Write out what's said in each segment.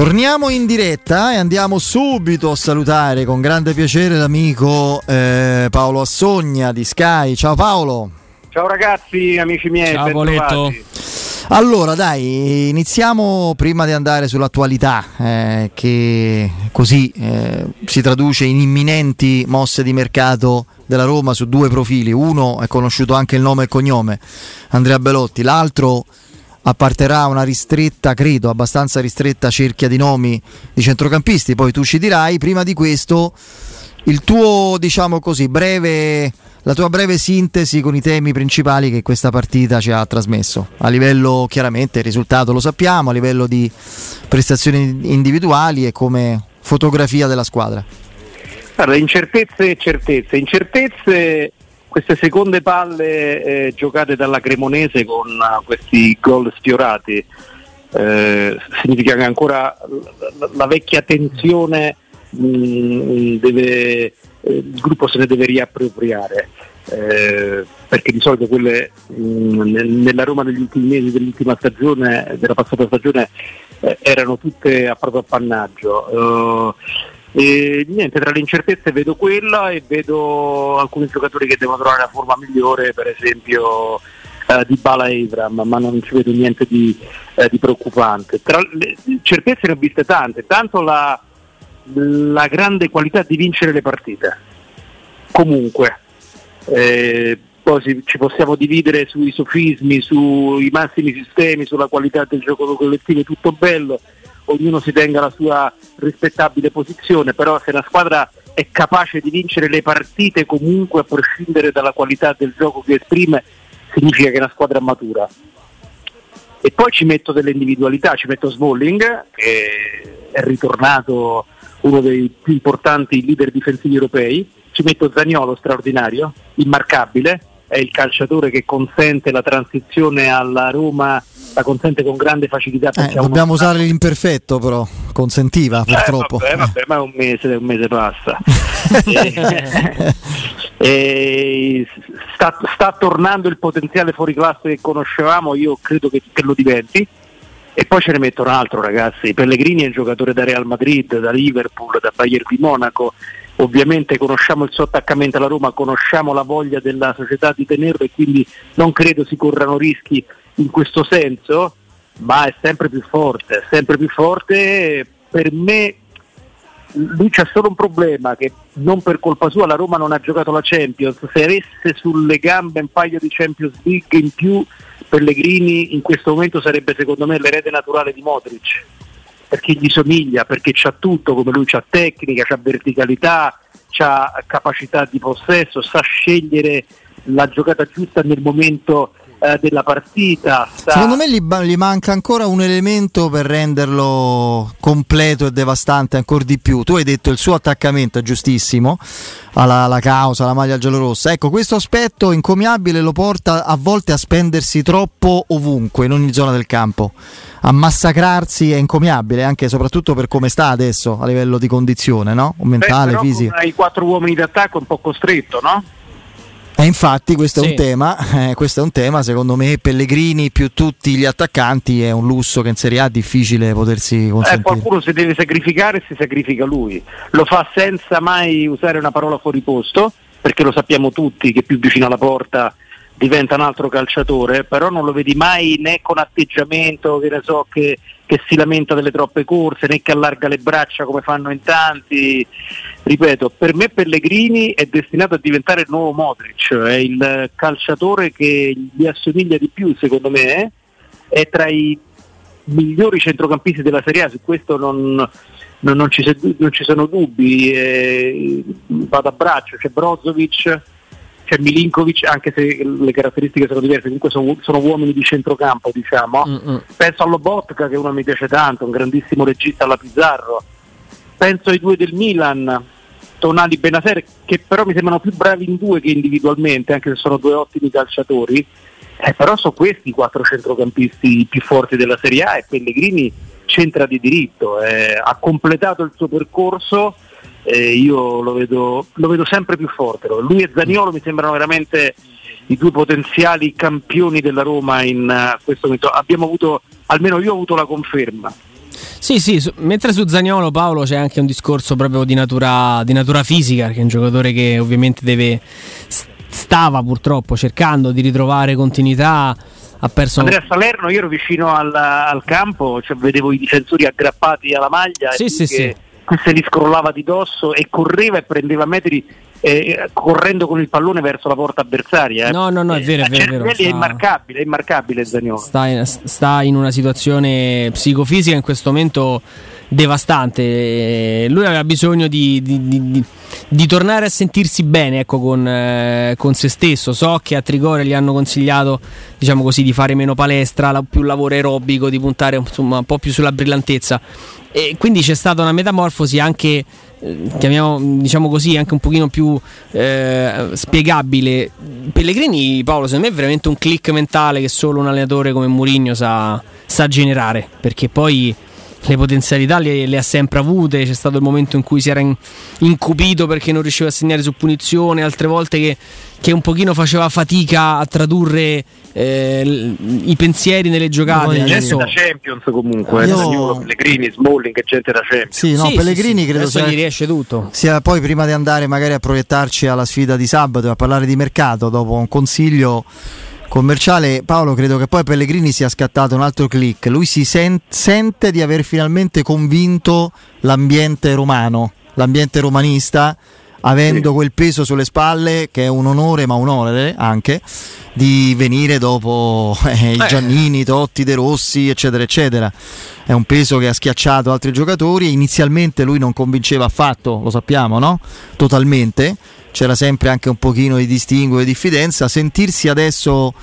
Torniamo in diretta e andiamo subito a salutare con grande piacere l'amico eh, Paolo Assogna di Sky. Ciao Paolo. Ciao ragazzi, amici miei. Ciao Poletto. Allora dai, iniziamo prima di andare sull'attualità eh, che così eh, si traduce in imminenti mosse di mercato della Roma su due profili. Uno è conosciuto anche il nome e cognome, Andrea Belotti, l'altro apparterà una ristretta, credo, abbastanza ristretta cerchia di nomi di centrocampisti, poi tu ci dirai, prima di questo il tuo, diciamo così, breve la tua breve sintesi con i temi principali che questa partita ci ha trasmesso. A livello chiaramente risultato lo sappiamo, a livello di prestazioni individuali e come fotografia della squadra. Allora, incertezze e certezze. Incertezze queste seconde palle eh, giocate dalla Cremonese con uh, questi gol sfiorati eh, significa che ancora la, la vecchia tensione mh, mm, deve, eh, il gruppo se ne deve riappropriare. Eh, perché di solito quelle mh, mm, nella Roma degli ultimi mesi dell'ultima stagione, della passata stagione, eh, erano tutte a proprio appannaggio. E niente, tra le incertezze vedo quella e vedo alcuni giocatori che devono trovare la forma migliore, per esempio eh, di Bala e Ibram, ma non ci vedo niente di, eh, di preoccupante. Tra le certezze ne ho viste tante, tanto la, la grande qualità di vincere le partite. Comunque, eh, poi ci possiamo dividere sui sofismi, sui massimi sistemi, sulla qualità del gioco collettivo, tutto bello, ognuno si tenga la sua rispettabile posizione, però se la squadra è capace di vincere le partite comunque a prescindere dalla qualità del gioco che esprime, significa che è una squadra matura. E poi ci metto delle individualità, ci metto Smalling, che è ritornato uno dei più importanti leader difensivi europei, ci metto Zagnolo straordinario, immarcabile, è il calciatore che consente la transizione alla Roma, la consente con grande facilità. Eh, dobbiamo usare l'imperfetto però, consentiva eh, purtroppo. Vabbè, vabbè, ma un mese, un mese passa. e, e, sta, sta, tornando il potenziale fuori classe che conoscevamo, io credo che, che lo diventi. E poi ce ne metto un altro ragazzi, Pellegrini è un giocatore da Real Madrid, da Liverpool, da Bayern di Monaco, ovviamente conosciamo il suo attaccamento alla Roma, conosciamo la voglia della società di tenerlo e quindi non credo si corrano rischi in questo senso, ma è sempre più forte, sempre più forte. Per me lui c'ha solo un problema che non per colpa sua la Roma non ha giocato la Champions, se avesse sulle gambe un paio di Champions League in più Pellegrini in questo momento sarebbe secondo me l'erede naturale di Modric perché gli somiglia, perché c'ha tutto, come lui c'ha tecnica, c'ha verticalità, c'ha capacità di possesso, sa scegliere la giocata giusta nel momento eh, della partita. Sta... Secondo me gli, gli, manca ancora un elemento per renderlo completo e devastante ancora di più. Tu hai detto il suo attaccamento è giustissimo alla, alla causa, alla maglia giallorossa. Ecco, questo aspetto incomiabile lo porta a volte a spendersi troppo ovunque, in ogni zona del campo. A massacrarsi è incomiabile, anche e soprattutto per come sta adesso a livello di condizione, no? mentale, Beh, fisico. I quattro uomini d'attacco un po' costretto, no? E infatti questo, sì. è un tema, eh, questo è un tema, secondo me Pellegrini più tutti gli attaccanti è un lusso che in Serie A è difficile potersi eh, consentire. Eh, qualcuno si deve sacrificare si sacrifica lui, lo fa senza mai usare una parola fuori posto, perché lo sappiamo tutti che più vicino alla porta diventa un altro calciatore, però non lo vedi mai né con atteggiamento che, ne so, che, che si lamenta delle troppe corse, né che allarga le braccia come fanno in tanti. Ripeto, per me Pellegrini è destinato a diventare il nuovo Modric, è il calciatore che gli assomiglia di più secondo me, è tra i migliori centrocampisti della Serie A, su questo non, non, non, ci, non ci, sono dubbi, eh, vado a braccio, c'è Brozovic c'è Milinkovic, anche se le caratteristiche sono diverse, comunque sono, sono uomini di centrocampo, diciamo. Mm-hmm. Penso all'Obotka, che uno mi piace tanto, un grandissimo regista alla Pizzarro. Penso ai due del Milan, Tonali Benaser, che però mi sembrano più bravi in due che individualmente, anche se sono due ottimi calciatori. Eh, però sono questi i quattro centrocampisti più forti della Serie A e Pellegrini c'entra di diritto, eh, ha completato il suo percorso eh, io lo vedo, lo vedo, sempre più forte. Lui e Zaniolo mi sembrano veramente i due potenziali campioni della Roma in uh, questo momento. Abbiamo avuto, almeno io ho avuto la conferma. Sì, sì, su, mentre su Zagnolo Paolo c'è anche un discorso proprio di natura, di natura fisica, che è un giocatore che ovviamente deve, stava purtroppo cercando di ritrovare continuità. Ha perso... Andrea Salerno, io ero vicino al, al campo, cioè vedevo i difensori aggrappati alla maglia sì, e sì, che se li scrollava di dosso e correva e prendeva metri eh, correndo con il pallone verso la porta avversaria. Eh. No, no, no, è vero, è vero. È, vero. Sta... è immarcabile, è immarcabile Zaniolo. Sta sta in una situazione psicofisica in questo momento devastante. Lui aveva bisogno di, di, di, di tornare a sentirsi bene ecco, con, eh, con, se stesso. So che a Trigore gli hanno consigliato diciamo così, di fare meno palestra, più lavoro aerobico, di puntare insomma, un po' più sulla brillantezza. E quindi c'è stata una metamorfosi anche eh, chiamiamo diciamo così anche un pochino più eh, spiegabile Pellegrini Paolo secondo me è veramente un click mentale che solo un allenatore come Mourinho sa, sa generare perché poi le potenzialità le, le, ha sempre avute. C'è stato il momento in cui si era in, incupito perché non riusciva a segnare su punizione, altre volte che, che un pochino faceva fatica a tradurre eh, i pensieri nelle giocate. No, Adesso da Champions comunque, io... Danilo, Pellegrini, Smalling, eccetera. Champions. Sì, no, sì, Pellegrini sì, credo sia, gli riesce tutto. Sia poi prima di andare magari a proiettarci alla sfida di sabato e a parlare di mercato dopo un consiglio commerciale, Paolo, credo che poi Pellegrini sia scattato un altro click. Lui si sen- sente di aver finalmente convinto l'ambiente romano, l'ambiente romanista, avendo sì. quel peso sulle spalle, che è un onore, ma un onore anche, di venire dopo eh, i eh. Giannini, Totti, De Rossi, eccetera, eccetera. È un peso che ha schiacciato altri giocatori. Inizialmente lui non convinceva affatto, lo sappiamo, no? Totalmente c'era sempre anche un pochino di distinguo e diffidenza, sentirsi adesso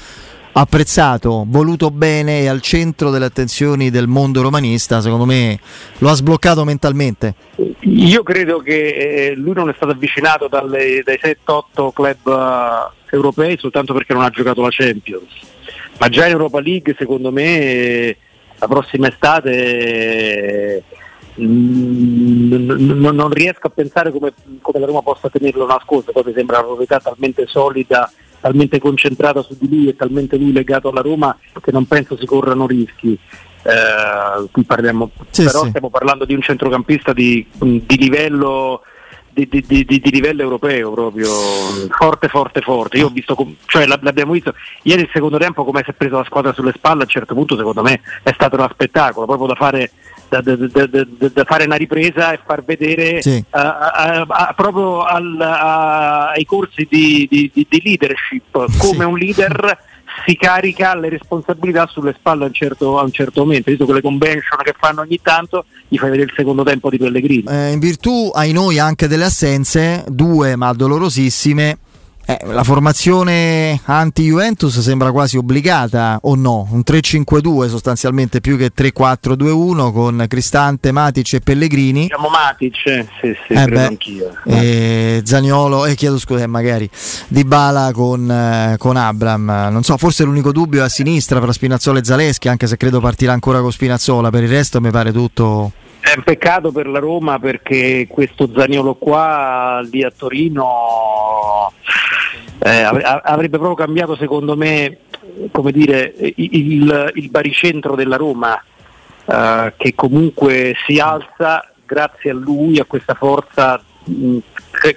apprezzato, voluto bene e al centro delle attenzioni del mondo romanista, secondo me lo ha sbloccato mentalmente. Io credo che eh, lui non è stato avvicinato dalle, dai 7-8 club uh, europei soltanto perché non ha giocato la Champions, ma già in Europa League secondo me eh, la prossima estate eh, Mm, non, riesco a pensare come, come, la Roma possa tenerlo nascosto, poi mi sembra una proprietà talmente solida, talmente concentrata su di lui e talmente lui legato alla Roma che non penso si corrano rischi. Eh, qui parliamo, sì, però sì. stiamo parlando di un centrocampista di, di livello di, di, di, di, livello europeo proprio forte forte forte io ho visto cioè l'abbiamo visto ieri il secondo tempo come si è preso la squadra sulle spalle a un certo punto secondo me è stato uno spettacolo proprio da fare da, da, da, fare una ripresa e far vedere sì. uh, uh, uh, proprio al, ai corsi di, di, di leadership come sì. un leader si carica le responsabilità sulle spalle a un certo, a un certo momento, visto quelle convention che fanno ogni tanto, gli fai vedere il secondo tempo di Pellegrini. Eh, in virtù ai noi anche delle assenze, due ma dolorosissime, eh, la formazione anti-Juventus sembra quasi obbligata o no? Un 3-5-2 sostanzialmente più che 3-4-2-1 con Cristante, Matic e Pellegrini. Diciamo Matic, sì, sì, eh beh, anch'io. Eh, Zaniolo, e eh, chiedo scusa, eh, magari Di Bala con, eh, con, Abram. Non so, forse l'unico dubbio è a sinistra tra Spinazzola e Zaleschi, anche se credo partirà ancora con Spinazzola. Per il resto mi pare tutto è un peccato per la Roma perché questo Zaniolo qua lì a Torino eh, avrebbe proprio cambiato secondo me dire, il, il baricentro della Roma eh, che comunque si alza grazie a lui, a questa forza mh,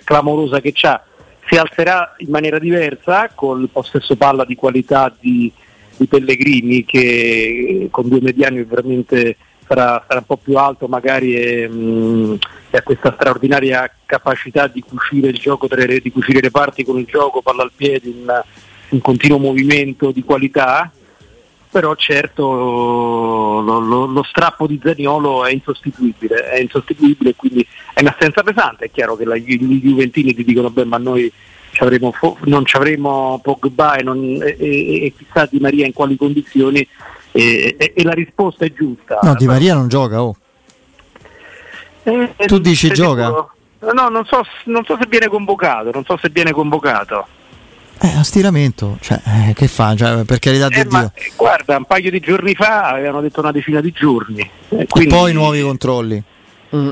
clamorosa che ha. Si alzerà in maniera diversa con il possesso palla di qualità di, di Pellegrini che con due mediani veramente sarà, sarà un po' più alto magari e, mh, mm, e, ha questa straordinaria capacità di cucire il gioco, tre, di cucire le parti con il gioco, palla al piede, in, un continuo movimento di qualità, però certo lo, lo, lo, strappo di Zaniolo è insostituibile, è insostituibile quindi è un'assenza pesante, è chiaro che la, i Juventini ti dicono beh ma noi ci avremo, non ci avremo Pogba e, non, e, e, e chissà Di Maria in quali condizioni e, e, e la risposta è giusta. No, Di Maria non gioca, oh. Eh, tu dici gioca? No, non so, non so, se viene convocato, non so se viene convocato. Eh, a stiramento, cioè, eh, che fa? Cioè, per carità eh, di Dio. Ma, guarda, un paio di giorni fa avevano detto una decina di giorni. Eh, quindi... E poi nuovi controlli. Mm.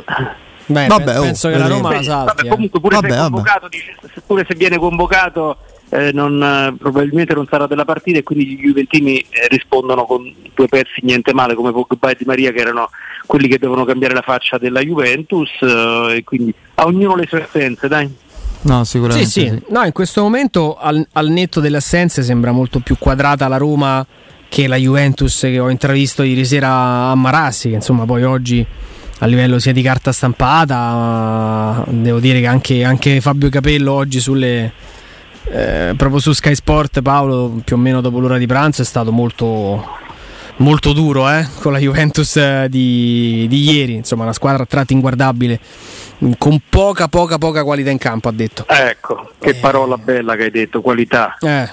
Beh, vabbè, oh, penso che la Roma la salti. Vabbè, comunque pure vabbè, se, convocato, dice, pure se viene convocato eh, non, eh, probabilmente non sarà della partita e quindi gli Juventini eh, rispondono con due pezzi niente male come Pogba e Di Maria che erano quelli che devono cambiare la faccia della Juventus eh, e quindi a ognuno le sue assenze, dai. No, sicuramente. Sì, sì. sì. No, in questo momento al, al, netto delle assenze sembra molto più quadrata la Roma che la Juventus che ho intravisto ieri sera a Marassi, che insomma poi oggi a livello sia di carta stampata, devo dire che anche, anche Fabio Capello oggi sulle, eh, proprio su Sky Sport Paolo più o meno dopo l'ora di pranzo è stato molto, molto duro eh, con la Juventus eh, di, di, ieri, insomma una squadra a tratti inguardabile con poca poca poca qualità in campo ha detto. Ecco, che eh. parola bella che hai detto, qualità. Eh.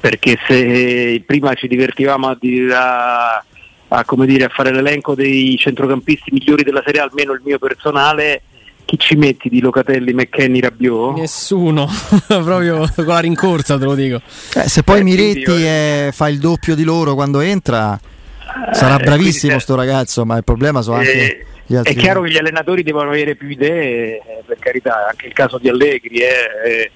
Perché se prima ci divertivamo a, a, a, dire, a fare l'elenco dei centrocampisti migliori della Serie almeno il mio personale, chi ci metti di Locatelli, McKenny, Rabiot? Nessuno, proprio con la rincorsa te lo dico. Eh, se poi eh, Miretti quindi, è, fa il doppio di loro quando entra, sarà eh, bravissimo sto ragazzo, ma il problema sono anche... Eh, è chiaro che gli allenatori devono avere più idee, eh, per carità, anche il caso di Allegri, eh,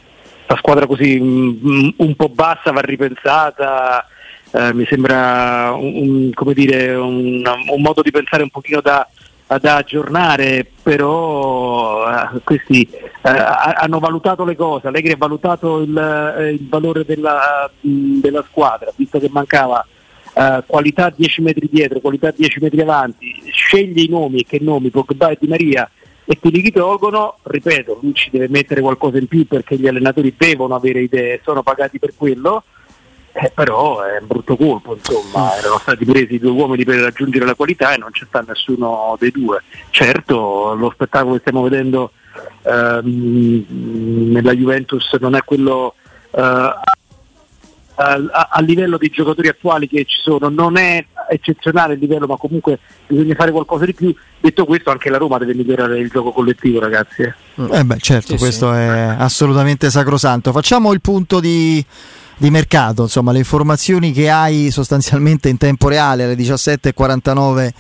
la squadra così un, mm, un po' bassa va ripensata, eh, mi sembra un, un, dire, un, un, modo di pensare un pochino da, da aggiornare, però eh, questi eh, hanno valutato le cose, Allegri ha valutato il, eh, il valore della, della, squadra, visto che mancava eh, qualità 10 metri dietro, qualità 10 metri avanti, sceglie i nomi, che nomi, Pogba e Di Maria, e quelli li tolgono, ripeto, lui ci deve mettere qualcosa in più perché gli allenatori devono avere idee, sono pagati per quello, eh, però è un brutto colpo, insomma, erano stati presi due uomini per raggiungere la qualità e non c'è stato nessuno dei due. Certo, lo spettacolo che stiamo vedendo ehm, nella Juventus non è quello eh, a, a, livello dei giocatori attuali che ci sono, non è eccezionale il livello, ma comunque bisogna fare qualcosa di più. Detto questo, anche la Roma deve migliorare il gioco collettivo, ragazzi. Eh, eh beh, certo, sì, questo sì. è assolutamente sacrosanto. Facciamo il punto di di mercato, insomma le informazioni che hai sostanzialmente in tempo reale alle 17.49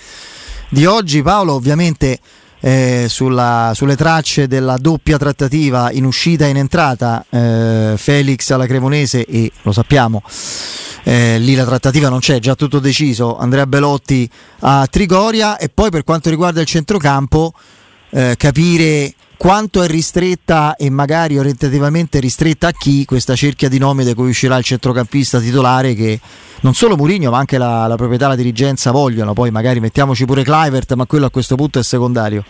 di oggi. Paolo ovviamente eh, sulla, sulle tracce della doppia trattativa in uscita e in entrata eh, Felix alla Cremonese e lo sappiamo eh, lì la trattativa non c'è, già tutto deciso, Andrea Belotti a Trigoria e poi per quanto riguarda il centrocampo eh, capire quanto è ristretta e magari orientativamente ristretta a chi questa cerchia di nomi da cui uscirà il centrocampista titolare che non solo Mourinho ma anche la, la proprietà la dirigenza vogliono, poi magari mettiamoci pure Clivert ma quello a questo punto è secondario.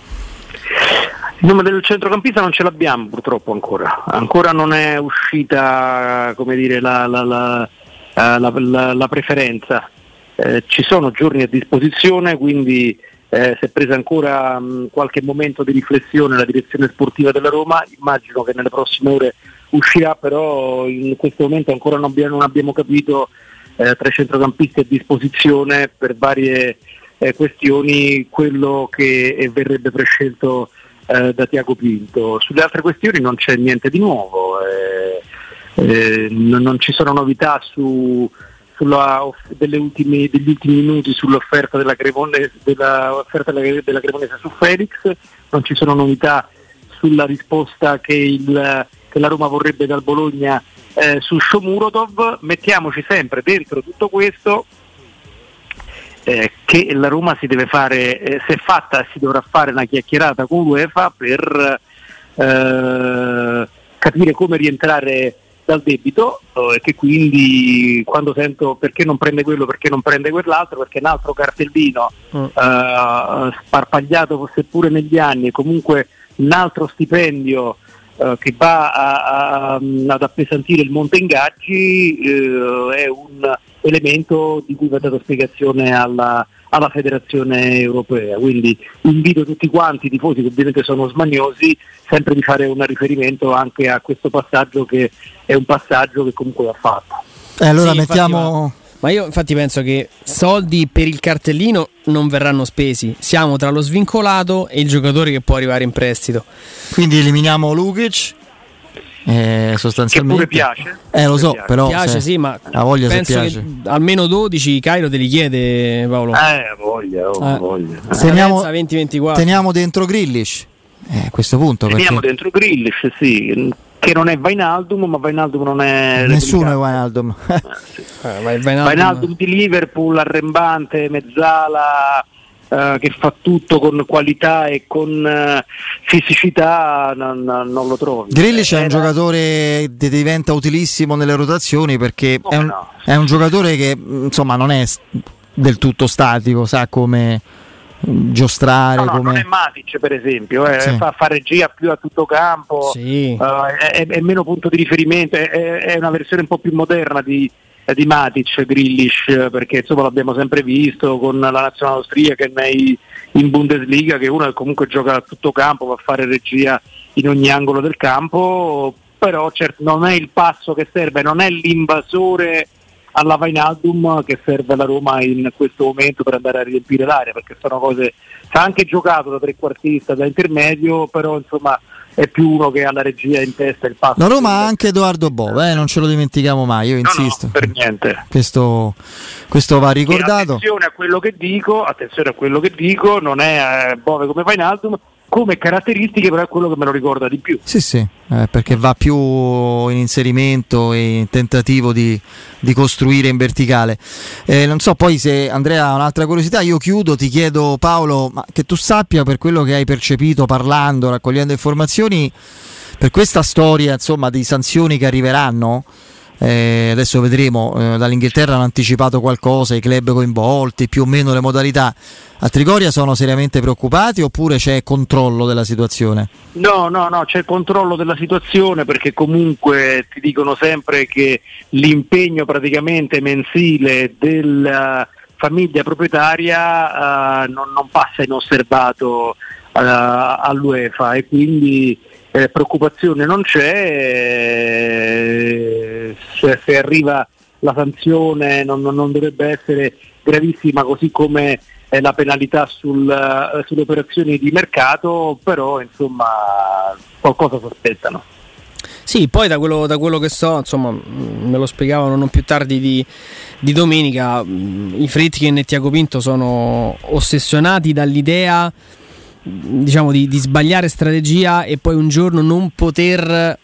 Il nome del centrocampista non ce l'abbiamo purtroppo ancora, ancora non è uscita dire, la, la, la, la preferenza, eh, ci sono giorni a disposizione quindi eh, si è presa ancora mh, qualche momento di riflessione la direzione sportiva della Roma, immagino che nelle prossime ore uscirà, però in questo momento ancora non abbiamo, non abbiamo capito eh, tra i centrocampisti a disposizione per varie eh, questioni quello che verrebbe prescelto eh, da Tiago Pinto. Sulle altre questioni non c'è niente di nuovo, eh, eh, non, non ci sono novità su sulla, ultimi, degli ultimi minuti sull'offerta della Cremonese, della, della, della Cremonese su Felix, non ci sono novità sulla risposta che, il, che la Roma vorrebbe dal Bologna eh, su Shomurodov, mettiamoci sempre dentro tutto questo eh, che la Roma si deve fare, eh, se fatta si dovrà fare una chiacchierata con l'UEFA per eh, capire come rientrare dal debito eh, e che quindi quando sento perché non prende quello, perché non prende quell'altro, perché un altro cartellino mm. eh, sparpagliato seppure negli anni, comunque un altro stipendio eh, che va a, a, ad appesantire il monte ingaggi eh, è un elemento di cui va data spiegazione alla, alla federazione europea. Quindi invito tutti quanti, i tifosi che ovviamente sono smagnosi, sempre di fare un riferimento anche a questo passaggio che è un passaggio che comunque va fatto. Eh, allora sì, mettiamo... Ma io infatti penso che soldi per il cartellino non verranno spesi. Siamo tra lo svincolato e il giocatore che può arrivare in prestito. Quindi eliminiamo Lukic eh, sostanzialmente. Che pure piace. Eh, lo so, piace. però. Piace, sì, ma la voglia penso piace. che almeno 12 Cairo te li chiede, Paolo. Eh, voglia, oh, eh. voglia. Teniamo, 20-24. teniamo dentro Grillish. Eh, a questo punto. Teniamo perché... dentro Grillish, sì. Che non è Vainaldum, ma Vainaldum non è. Nessuno è Vainaldum. eh, sì. eh, Vainaldum. Vainaldum di Liverpool, arrembante, mezzala Uh, che fa tutto con qualità e con uh, fisicità non, non, lo trovi. Grillic è un giocatore che diventa utilissimo nelle rotazioni perché oh, è, un, no. è, un, giocatore che insomma non è del tutto statico, sa come giostrare. No, no, come... Non è Matic per esempio, eh, sì. fa, fa, regia più a tutto campo, sì. uh, è, è, meno punto di riferimento, è, è, una versione un po' più moderna di, di Matic, Grillish, perché insomma l'abbiamo sempre visto con la nazionale austriaca nei, in Bundesliga, che uno che comunque gioca a tutto campo, va a fare regia in ogni angolo del campo, però certo non è il passo che serve, non è l'invasore alla Vainaldum che serve alla Roma in questo momento per andare a riempire l'area, perché sono cose, ha anche giocato da trequartista, da intermedio, però insomma è più uno che ha la regia in testa il passo. La Roma ha anche Edoardo Bove, eh, non ce lo dimentichiamo mai, io insisto. No, no, per niente. Questo, questo va ricordato. Attenzione a quello che dico, attenzione a quello che dico, non è eh, Bove come Vainaldum, come caratteristiche però è quello che me lo ricorda di più. Sì, sì, eh, perché va più in inserimento e in tentativo di, di costruire in verticale. Eh, non so poi se Andrea ha un'altra curiosità, io chiudo, ti chiedo Paolo, che tu sappia per quello che hai percepito parlando, raccogliendo informazioni, per questa storia insomma di sanzioni che arriveranno, eh, adesso vedremo, eh, dall'Inghilterra hanno anticipato qualcosa, i club coinvolti, più o meno le modalità. A Trigoria sono seriamente preoccupati oppure c'è controllo della situazione? No, no, no, c'è controllo della situazione perché comunque ti dicono sempre che l'impegno praticamente mensile della famiglia proprietaria uh, non, non, passa inosservato uh, all'UEFA e quindi eh, preoccupazione non c'è, se, se, arriva la sanzione non, non, dovrebbe essere gravissima così come eh, la penalità sul, eh, sulle operazioni di mercato, però insomma qualcosa sospettano. Sì, poi da quello, da quello, che so, insomma, me lo spiegavano non più tardi di, di domenica, i Fritkin e Tiago Pinto sono ossessionati dall'idea diciamo di, di, sbagliare strategia e poi un giorno non poter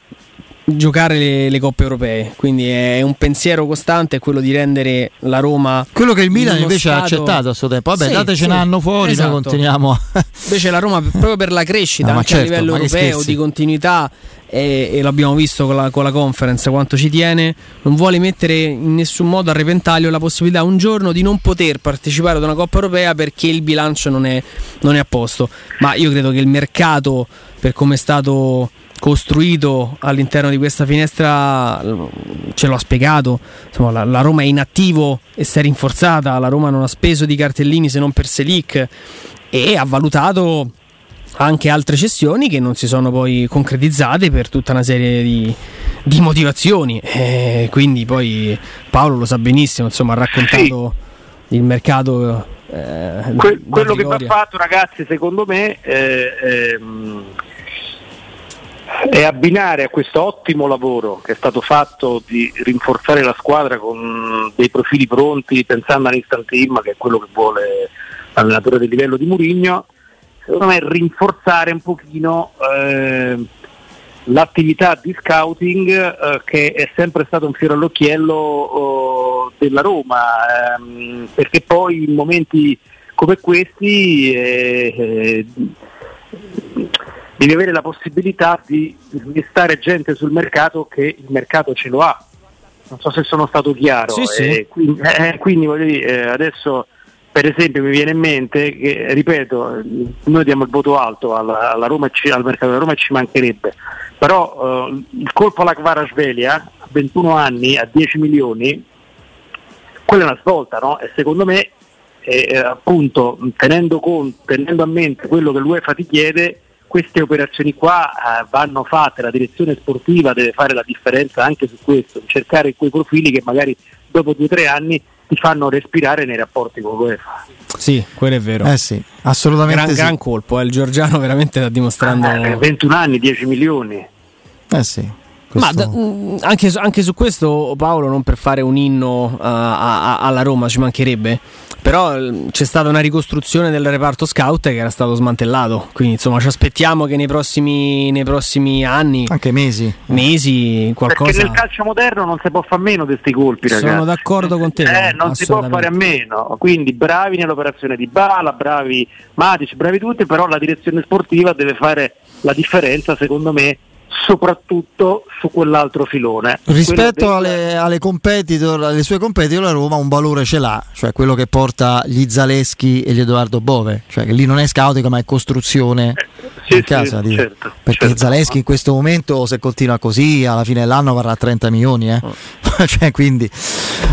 giocare le, le, coppe europee quindi è un pensiero costante quello di rendere la Roma quello che il Milan invece stato... ha accettato a suo tempo vabbè sì, dateci sì. un anno fuori esatto. noi continuiamo invece la Roma proprio per la crescita no, anche certo, a livello europeo di continuità e, e l'abbiamo visto con la, con la, conference quanto ci tiene, non vuole mettere in nessun modo a repentaglio la possibilità un giorno di non poter partecipare ad una Coppa Europea perché il bilancio non è, non è a posto. Ma io credo che il mercato, per come è stato costruito all'interno di questa finestra ce l'ho spiegato insomma la, la, Roma è in attivo e si è rinforzata la Roma non ha speso di cartellini se non per Selic e ha valutato anche altre cessioni che non si sono poi concretizzate per tutta una serie di, di motivazioni. E quindi poi Paolo lo sa benissimo, insomma, ha raccontato sì. il mercato. Eh, que- quello che va fatto, ragazzi, secondo me, eh, ehm, è abbinare a questo ottimo lavoro che è stato fatto di rinforzare la squadra con dei profili pronti, pensando all'instant team, che è quello che vuole l'allenatore del livello di Murigno secondo me rinforzare un pochino eh, l'attività di scouting eh, che è sempre stato un fiore all'occhiello oh, della Roma, ehm, perché poi in momenti come questi eh, eh devi avere la possibilità di restare gente sul mercato che il mercato ce lo ha. Non so se sono stato chiaro. Sì, sì. Quindi, eh, quindi, voglio dire, eh, adesso per esempio mi viene in mente che, ripeto, noi diamo il voto alto alla, alla Roma al mercato della Roma e ci mancherebbe, però eh, il colpo alla Kvarasvelia a 21 anni a 10 milioni, quella è una svolta, no? E secondo me, eh, appunto, tenendo, conto, tenendo a mente quello che l'UEFA ti chiede, queste operazioni qua eh, vanno fatte, la direzione sportiva deve fare la differenza anche su questo, cercare quei profili che magari dopo due o tre anni ti fanno respirare nei rapporti con l'UEFA. Sì, quello è vero. Eh sì, assolutamente. Gran, sì. gran colpo, eh. il Giorgiano veramente sta dimostrando. Eh, 21 anni, 10 milioni. Eh sì. Ma da, mm, anche, anche, su questo, Paolo, non per fare un inno uh, a, a, alla Roma, ci mancherebbe. Però mm, c'è stata una ricostruzione del reparto scout che era stato smantellato. Quindi, insomma, ci aspettiamo che nei prossimi, nei prossimi anni, anche mesi, mesi, qualcosa. Perché nel calcio moderno non si può fare a meno di questi colpi, ragazzi. Sono d'accordo con te. Eh, non si può fare a meno. Quindi, bravi nell'operazione di Bala, bravi Matic, bravi tutti. Però la direzione sportiva deve fare la differenza, secondo me, soprattutto su quell'altro filone. Rispetto alle, alle, competitor, alle sue competitor, la Roma un valore ce l'ha, cioè quello che porta gli Zaleschi e gli Edoardo Bove, cioè che lì non è scouting ma è costruzione eh, sì, in casa. Sì, certo, perché certo. Zaleschi in questo momento, se continua così, alla fine dell'anno varrà 30 milioni. Eh? Oh. cioè, quindi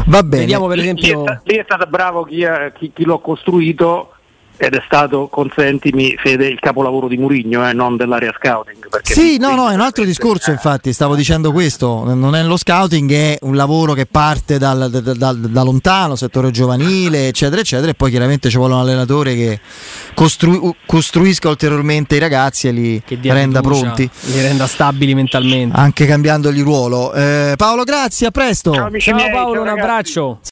va bene. Vediamo per esempio... Lì è, lì è stato bravo chi, chi, chi l'ha costruito ed è stato, consentimi Fede, il capolavoro di Murigno, eh, non dell'area scouting. Sì, no, no, è un altro discorso, infatti, stavo dicendo questo, non è lo scouting, è un lavoro che parte dal, da, da, da, lontano, settore giovanile, eccetera, eccetera, e poi chiaramente ci vuole un allenatore che costru- costruisca ulteriormente i ragazzi e li renda fiducia, pronti. Li renda stabili mentalmente. Anche cambiandogli ruolo. Eh, Paolo, grazie, a presto. Ciao, ciao Paolo, ciao, un abbraccio.